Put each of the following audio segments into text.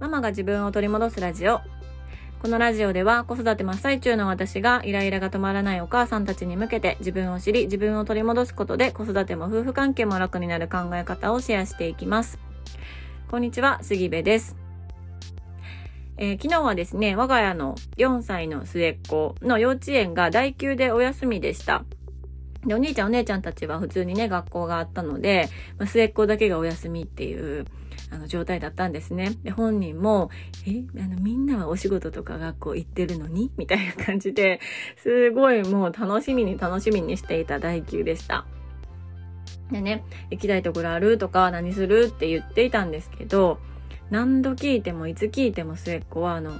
ママが自分を取り戻すラジオ。このラジオでは子育て真っ最中の私がイライラが止まらないお母さんたちに向けて自分を知り自分を取り戻すことで子育ても夫婦関係も楽になる考え方をシェアしていきます。こんにちは、杉部です。えー、昨日はですね、我が家の4歳の末っ子の幼稚園が第9でお休みでした。で、お兄ちゃんお姉ちゃんたちは普通にね、学校があったので、まあ、末っ子だけがお休みっていう、あの、状態だったんですね。で、本人も、え、あの、みんなはお仕事とか学校行ってるのに？みたいな感じで、すごいもう楽しみに楽しみにしていた代休でした。でね、行きたいところある？とか何する？って言っていたんですけど、何度聞いてもいつ聞いても末っ子は、あの、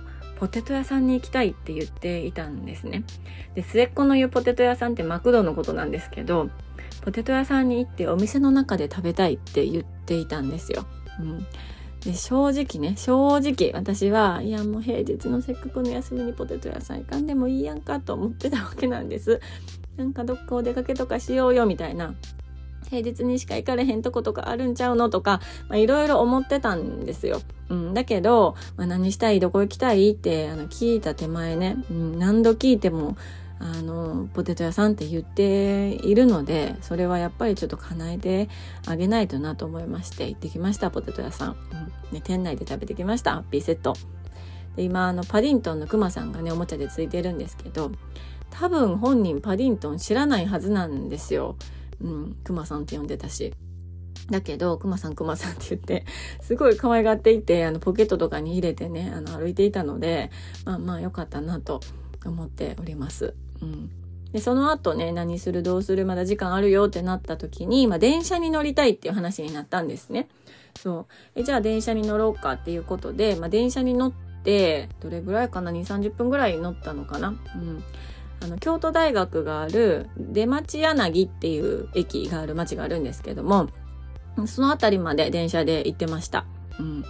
ポテト屋さんに行きたいって言っていたんですね。で、末っ子の言うポテト屋さんってマクドのことなんですけど、ポテト屋さんに行ってお店の中で食べたいって言っていたんですよ。うん。で、正直ね、正直私は、いやもう平日のせっかくの休みにポテト屋さん行かんでもいいやんかと思ってたわけなんです。なんかどっかお出かけとかしようよみたいな。平日にしか行かれへんとことかあるんちゃうのとか、いろいろ思ってたんですよ。うん、だけど、まあ、何したいどこ行きたいってあの聞いた手前ね、うん、何度聞いてもあのポテト屋さんって言っているのでそれはやっぱりちょっと叶えてあげないとなと思いまして行ってきましたポテト屋さん、うんね、店内で食べてきましたハッピーセット。で今あのパディントンのクマさんがねおもちゃでついてるんですけど多分本人パディントン知らないはずなんですよ。うん、クマさんって呼んでたし。だけど、クマさんクマさんって言って、すごい可愛がっていて、あの、ポケットとかに入れてね、あの、歩いていたので、まあまあ良かったなと思っております。うん。で、その後ね、何するどうするまだ時間あるよってなった時に、まあ電車に乗りたいっていう話になったんですね。そう。え、じゃあ電車に乗ろうかっていうことで、まあ電車に乗って、どれぐらいかな ?2、30分ぐらい乗ったのかな？うん。あの京都大学がある出町柳っていう駅がある町があるんですけどもその辺りまで電車で行ってました。うん、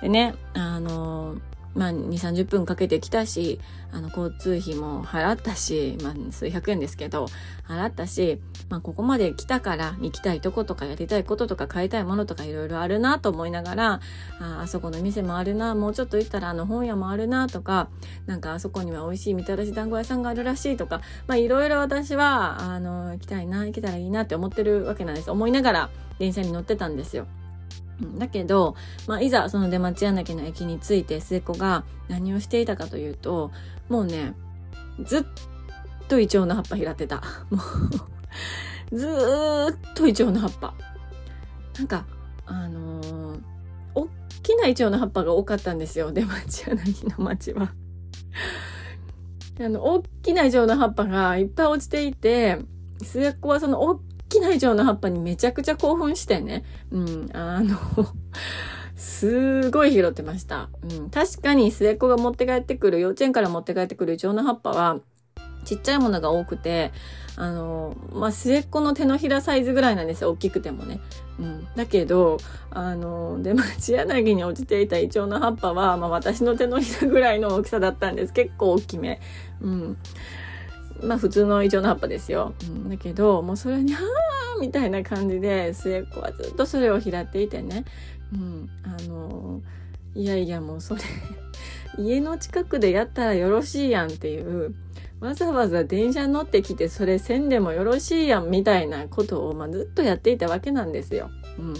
でねあのまあ、2、30分かけてきたし、あの、交通費も払ったし、まあ、数百円ですけど、払ったし、まあ、ここまで来たから行きたいとことかやりたいこととか買いたいものとかいろいろあるなと思いながら、ああそこの店もあるな、もうちょっと行ったらあの本屋もあるなとか、なんかあそこには美味しいみたらし団子屋さんがあるらしいとか、まあ、いろいろ私は、あの、行きたいな、行けたらいいなって思ってるわけなんです。思いながら電車に乗ってたんですよ。だけど、まあ、いざその出町柳の駅に着いて末っ子が何をしていたかというともうねずっとイチョウの葉っぱ拾ってた。もうずーっとイチョウの葉っぱ。なんかあのー、大きなイチョウの葉っぱが多かったんですよ出町柳の町は。あの大きなイチョウの葉っぱがいっぱい落ちていて末っ子はその大きな以上の葉っぱにめちゃくちゃ興奮してね、うん、あのすごい拾ってました。うん、確かに末っ子が持って帰ってくる、幼稚園から持って帰ってくるイチョウの葉っぱは、ちっちゃいものが多くて、あの、まあ、末っ子の手のひらサイズぐらいなんですよ、大きくてもね。うん。だけど、あの、出町柳に落ちていたイチョウの葉っぱは、まあ、私の手のひらぐらいの大きさだったんです。結構大きめ。うん。まあ普通のイチョウの葉っぱですよ。うん、だけど、もうそれに、はーみたいな感じで、末っ子はずっとそれを拾っていてね。うん、あのいやいやもうそれ 家の近くでやったらよろしいやんっていう、わざわざ電車乗ってきてそれせんでもよろしいやんみたいなことを、まあ、ずっとやっていたわけなんですよ。うん。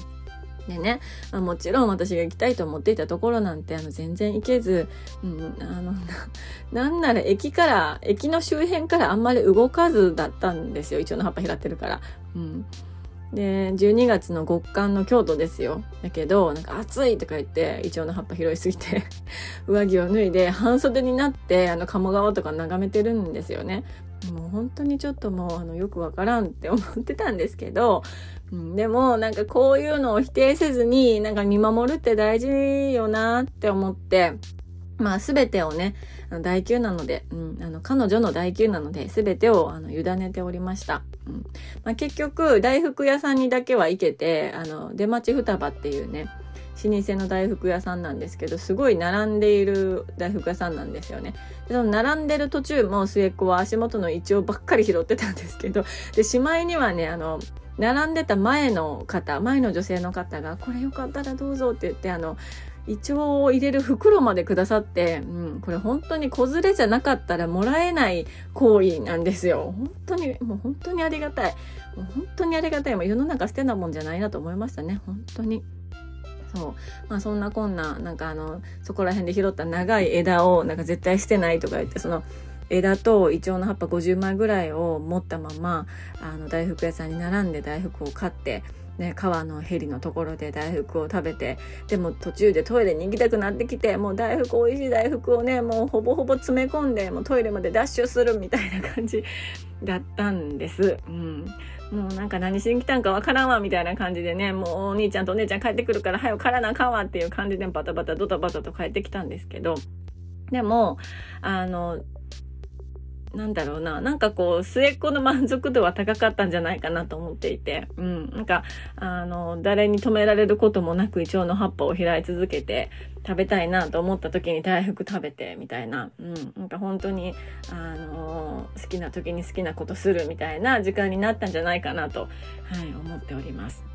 でね、まあ、もちろん私が行きたいと思っていたところなんてあの全然行けず、うん、あの なんなら駅から駅の周辺からあんまり動かずだったんですよイチョウの葉っぱ拾ってるから。うんで、12月の極寒の京都ですよ。だけど、なんか暑いとか言って、イチョウの葉っぱ拾いすぎて 上着を脱いで、半袖になって、あの、鴨川とか眺めてるんですよね。もう本当にちょっともう、あの、よくわからんって思ってたんですけど、うん、でも、なんかこういうのを否定せずに、なんか見守るって大事よなって思って、まあ、すべてをね、代休なので、うん、あの、彼女の代休なので、すべてを、あの、委ねておりました。うん。まあ、結局、大福屋さんにだけは行けて、あの、出町双葉っていうね、老舗の大福屋さんなんですけど、すごい並んでいる大福屋さんなんですよね。でその並んでる途中も末っ子は足元のイチョウばっかり拾ってたんですけど、で、しまいにはね、あの、並んでた前の方、前の女性の方が、これよかったらどうぞって言って、あの、胃腸を入れる袋までくださって、うん、これ本当に子連れじゃなかったらもらえない行為なんですよ。本当に、もう本当にありがたい。もう本当にありがたい。もう世の中捨てなもんじゃないなと思いましたね。本当に。そう。まあそんなこんな、なんかあの、そこら辺で拾った長い枝を、なんか絶対捨てないとか言って、その、枝とイチョウの葉っぱ50枚ぐらいを持ったまま、あの、大福屋さんに並んで大福を買って、ね、川のヘリのところで大福を食べてでも途中でトイレに行きたくなってきてもう大福美味しい大福をねもうほぼほぼ詰め込んでもうトイレまでダッシュするみたいな感じだったんです。うんもうなんか何しに来たんかわからんわみたいな感じでね、もうお兄ちゃんとお姉ちゃん帰ってくるから早く帰らなあかんわっていう感じでバタバタドタバタと帰ってきたんですけど、でも、あの、なんだろうな、なんかこう、末っ子の満足度は高かったんじゃないかなと思っていて、うん、なんか、あの、誰に止められることもなく、イチョウの葉っぱを開い続けて、食べたいなと思った時に大福食べて、みたいな、うん、なんか本当に、あの、好きな時に好きなことするみたいな時間になったんじゃないかなと、はい、思っております。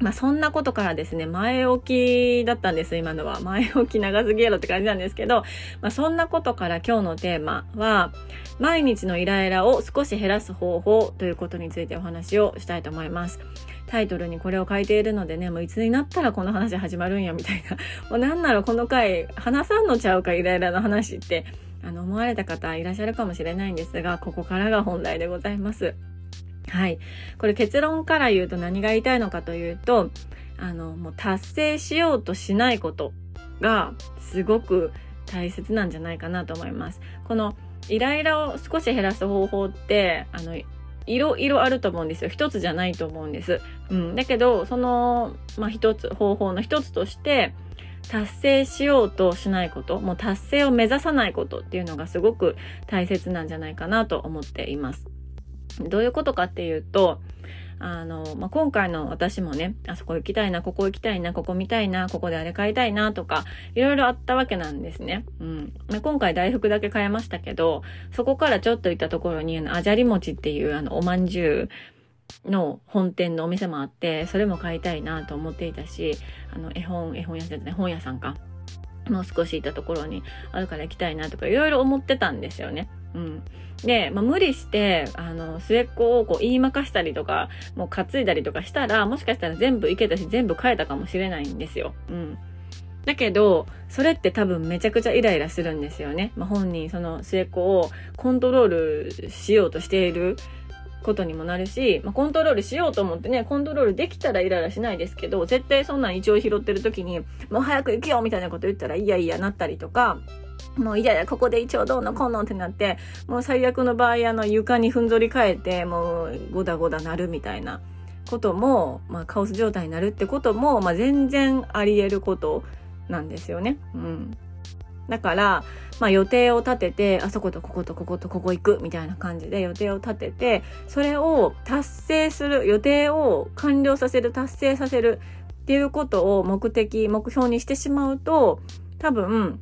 まあそんなことからですね、前置きだったんです、今のは。前置き長すぎやろって感じなんですけど、まあそんなことから今日のテーマは、毎日のイライラを少し減らす方法ということについてお話をしたいと思います。タイトルにこれを書いているのでね、もういつになったらこの話始まるんやみたいな。もうなんならこの回、話さんのちゃうかイライラの話って、あの思われた方いらっしゃるかもしれないんですが、ここからが本題でございます。はい。これ結論から言うと何が言いたいのかというと、あの、もう達成しようとしないことがすごく大切なんじゃないかなと思います。このイライラを少し減らす方法って、あの、いろいろあると思うんですよ。一つじゃないと思うんです。うん。だけど、その、まあ、一つ、方法の一つとして、達成しようとしないこと、もう達成を目指さないことっていうのがすごく大切なんじゃないかなと思っています。どういうことかっていうと、あの、まあ、今回の私もね、あそこ行きたいな、ここ行きたいな、ここ見たいな、ここであれ買いたいなとか、いろいろあったわけなんですね。うん。今回大福だけ買いましたけど、そこからちょっと行ったところに、あの、あじゃり餅っていうあの、おまんじゅうの本店のお店もあって、それも買いたいなと思っていたし、あの、絵本、絵本屋さんですね、本屋さんか。もう少し行ったところにあるから行きたいなとかいろいろ思ってたんですよね。うん。で、まあ、無理して、あの、末っ子をこう言いまかしたりとか、もう担いだりとかしたら、もしかしたら全部いけたし、全部変えたかもしれないんですよ。うん。だけど、それって多分めちゃくちゃイライラするんですよね。まあ、本人、その末っ子をコントロールしようとしていることにもなるし、まあ、コントロールしようと思ってね、コントロールできたらイライラしないですけど、絶対そんなん一応拾ってる時に、もう早く行けよみたいなこと言ったら、いやいやなったりとか、もういやいや、ここで一応どうのこうのってなって、もう最悪の場合、あの、床にふんぞり返って、もう、ゴダゴダなるみたいなことも、まあ、カオス状態になるってことも、まあ、全然あり得ることなんですよね。うん。だから、まあ予定を立てて、あそことこことこことここ行くみたいな感じで予定を立てて、それを達成する、予定を完了させる、達成させるっていうことを目的、目標にしてしまうと、多分、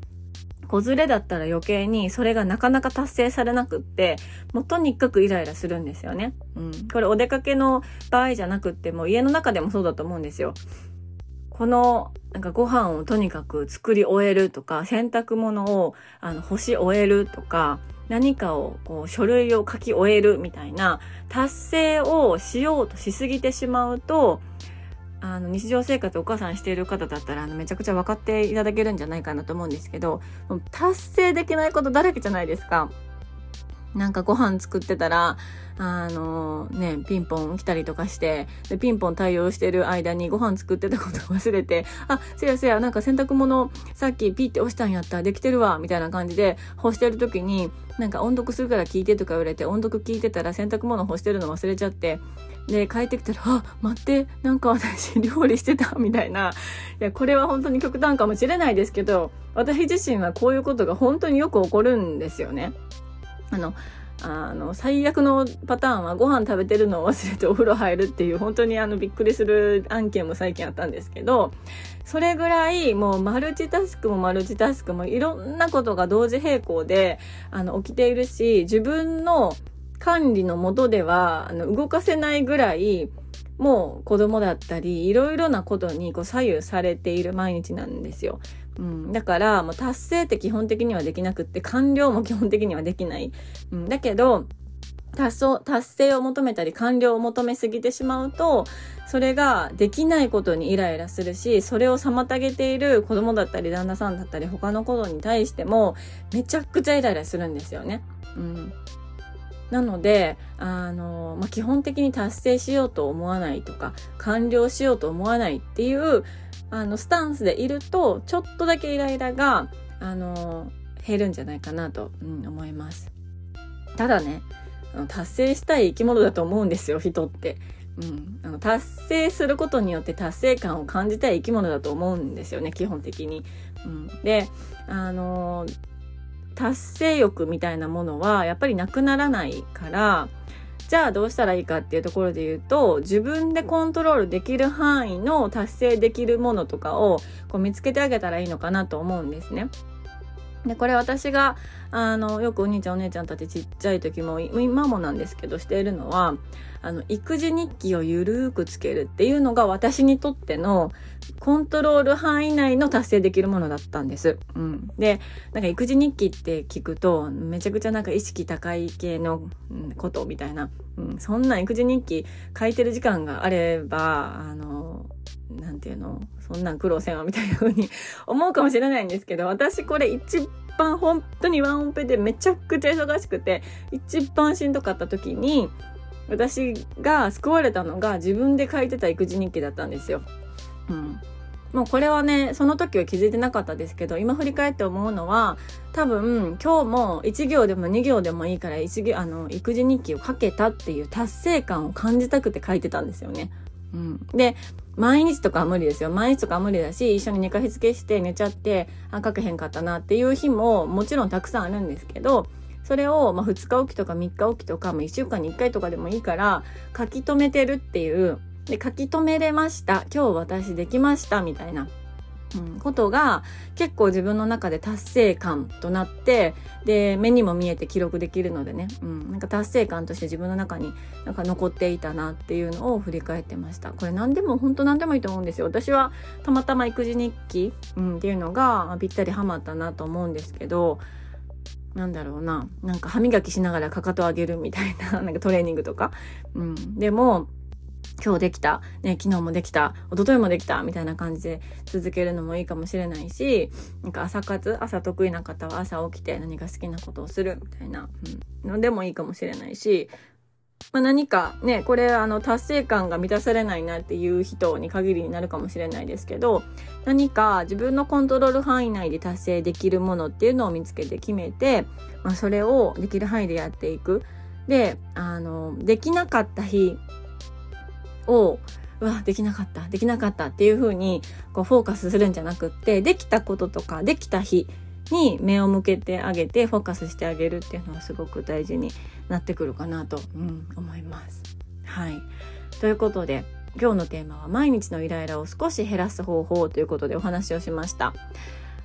子連れだったら余計にそれがなかなか達成されなくって、もうとにかくイライラするんですよね。うん。これお出かけの場合じゃなくっても家の中でもそうだと思うんですよ。この、なんかご飯をとにかく作り終えるとか、洗濯物をあの干し終えるとか、何かをこう書類を書き終えるみたいな達成をしようとしすぎてしまうと、あの、日常生活お母さんしている方だったら、あの、めちゃくちゃ分かっていただけるんじゃないかなと思うんですけど、達成できないことだらけじゃないですか。なんかご飯作ってたら、あのね、ピンポン来たりとかして、で、ピンポン対応してる間にご飯作ってたこと忘れて、あ、せやせや、なんか洗濯物さっきピッて押したんやったらできてるわ、みたいな感じで干してる時に、なんか音読するから聞いてとか言われて、音読聞いてたら洗濯物干してるの忘れちゃって、で、帰ってきたら、あ、待って、なんか私 料理してた、みたいな。いや、これは本当に極端かもしれないですけど、私自身はこういうことが本当によく起こるんですよね。あの、あの、最悪のパターンはご飯食べてるのを忘れてお風呂入るっていう本当にあのびっくりする案件も最近あったんですけど、それぐらいもうマルチタスクもマルチタスクもいろんなことが同時並行であの起きているし、自分の管理のもとではあの動かせないぐらいもう子供だったり、いろいろなことにこう左右されている毎日なんですよ。うん、だから、もう達成って基本的にはできなくって、完了も基本的にはできない。うん、だけど、達成を求めたり完了を求めすぎてしまうと、それができないことにイライラするし、それを妨げている子供だったり旦那さんだったり他のことに対してもめちゃくちゃイライラするんですよね。うん。なので、あの、まあ、基本的に達成しようと思わないとか、完了しようと思わないっていう、あの、スタンスでいると、ちょっとだけイライラが、あの、減るんじゃないかなと、うん、思います。ただね、達成したい生き物だと思うんですよ、人って。うん、あの達成することによって達成感を感じたい生き物だと思うんですよね基本的に。うん、であの達成欲みたいなものはやっぱりなくならないからじゃあどうしたらいいかっていうところで言うと自分でコントロールできる範囲の達成できるものとかをこう見つけてあげたらいいのかなと思うんですね。でこれ私があのよくお兄ちゃんお姉ちゃんたちちっちゃい時も今もなんですけどしているのはあの育児日記をゆるーくつけるっていうのが私にとってのコントロール範囲内の達成できるものだったんです。うん、でなんか育児日記って聞くとめちゃくちゃなんか意識高い系のことみたいな、うん、そんな育児日記書いてる時間があればあのなんていうの？そんなん苦労せんわみたいな風に 思うかもしれないんですけど、私これ一番本当にワンオペでめちゃくちゃ忙しくて、一番しんどかった時に、私が救われたのが自分で書いてた育児日記だったんですよ。うん。もうこれはね、その時は気づいてなかったですけど、今振り返って思うのは、多分今日も1行でも2行でもいいから1行、あの、育児日記を書けたっていう達成感を感じたくて書いてたんですよね。うん。で、毎日とかは無理ですよ。毎日とかは無理だし、一緒に寝かしつけして寝ちゃって、あ、書けへんかったなっていう日ももちろんたくさんあるんですけど、それを、ま、2日おきとか3日おきとか、ま、1週間に1回とかでもいいから、書き留めてるっていう、で、書き留めれました。今日私できました、みたいな。うん、ことが結構自分の中で達成感となってで目にも見えて記録できるのでね、うん、なんか達成感として自分の中になんか残っていたなっていうのを振り返ってました。これ何でも本当何でもいいと思うんですよ。私はたまたま育児日記、うん、っていうのがぴったりハマったなと思うんですけどなんだろうな。なんか歯磨きしながらかかと上げるみたいな なんかトレーニングとか、うん、でも今日できた、ね、昨日もできた、一昨日もできた、みたいな感じで続けるのもいいかもしれないし、なんか朝活、朝得意な方は朝起きて何か好きなことをする、みたいな、うん、のでもいいかもしれないし、まあ、何かね、これあの達成感が満たされないなっていう人に限りになるかもしれないですけど、何か自分のコントロール範囲内で達成できるものっていうのを見つけて決めて、まあ、それをできる範囲でやっていく。で、あの、できなかった日をうわできなかったできなかったっていう風にこうフォーカスするんじゃなくってできたこととかできた日に目を向けてあげてフォーカスしてあげるっていうのはすごく大事になってくるかなと、うん、思います。はい。ということで今日のテーマは毎日のイライラを少し減らす方法ということでお話をしました。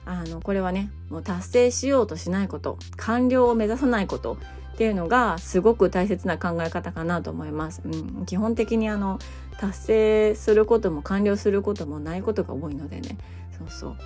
あのこれはねもう達成しようとしないこと完了を目指さないことっていうのがすごく大切な考え方かなと思います。うん、基本的にあの達成することも完了することもないことが多いのでね。そうそう。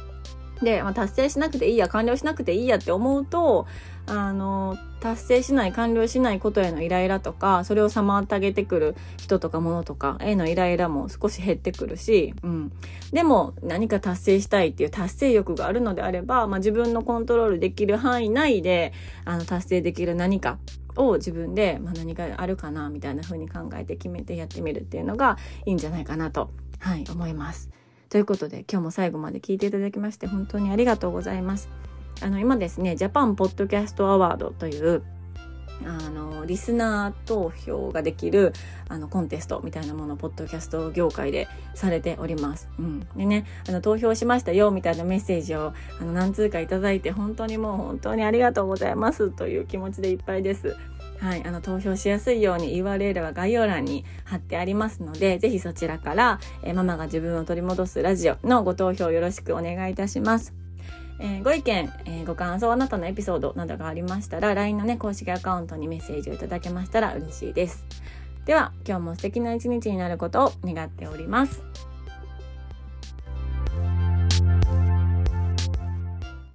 で、まあ、達成しなくていいや、完了しなくていいやって思うと、あの、達成しない、完了しないことへのイライラとか、それを妨げてくる人とか物とかへのイライラも少し減ってくるし、うん。でも、何か達成したいっていう達成欲があるのであれば、まあ、自分のコントロールできる範囲内で、あの、達成できる何かを自分で、まあ、何があるかな、みたいな風に考えて決めてやってみるっていうのがいいんじゃないかなと、はい、思います。ということで今日も最後まで聞いていただきまして本当にありがとうございます。あの今ですねジャパンポッドキャストアワードというあのリスナー投票ができるあのコンテストみたいなものをポッドキャスト業界でされております。うん、でねあの投票しましたよみたいなメッセージをあの何通かいただいて本当にもう本当にありがとうございますという気持ちでいっぱいです。はい、あの投票しやすいように URL は概要欄に貼ってありますので、ぜひそちらから、えー、ママが自分を取り戻すラジオのご投票よろしくお願いいたします。えー、ご意見、えー、ご感想、あなたのエピソードなどがありましたら、LINE のね、公式アカウントにメッセージをいただけましたら嬉しいです。では今日も素敵な一日になることを願っております。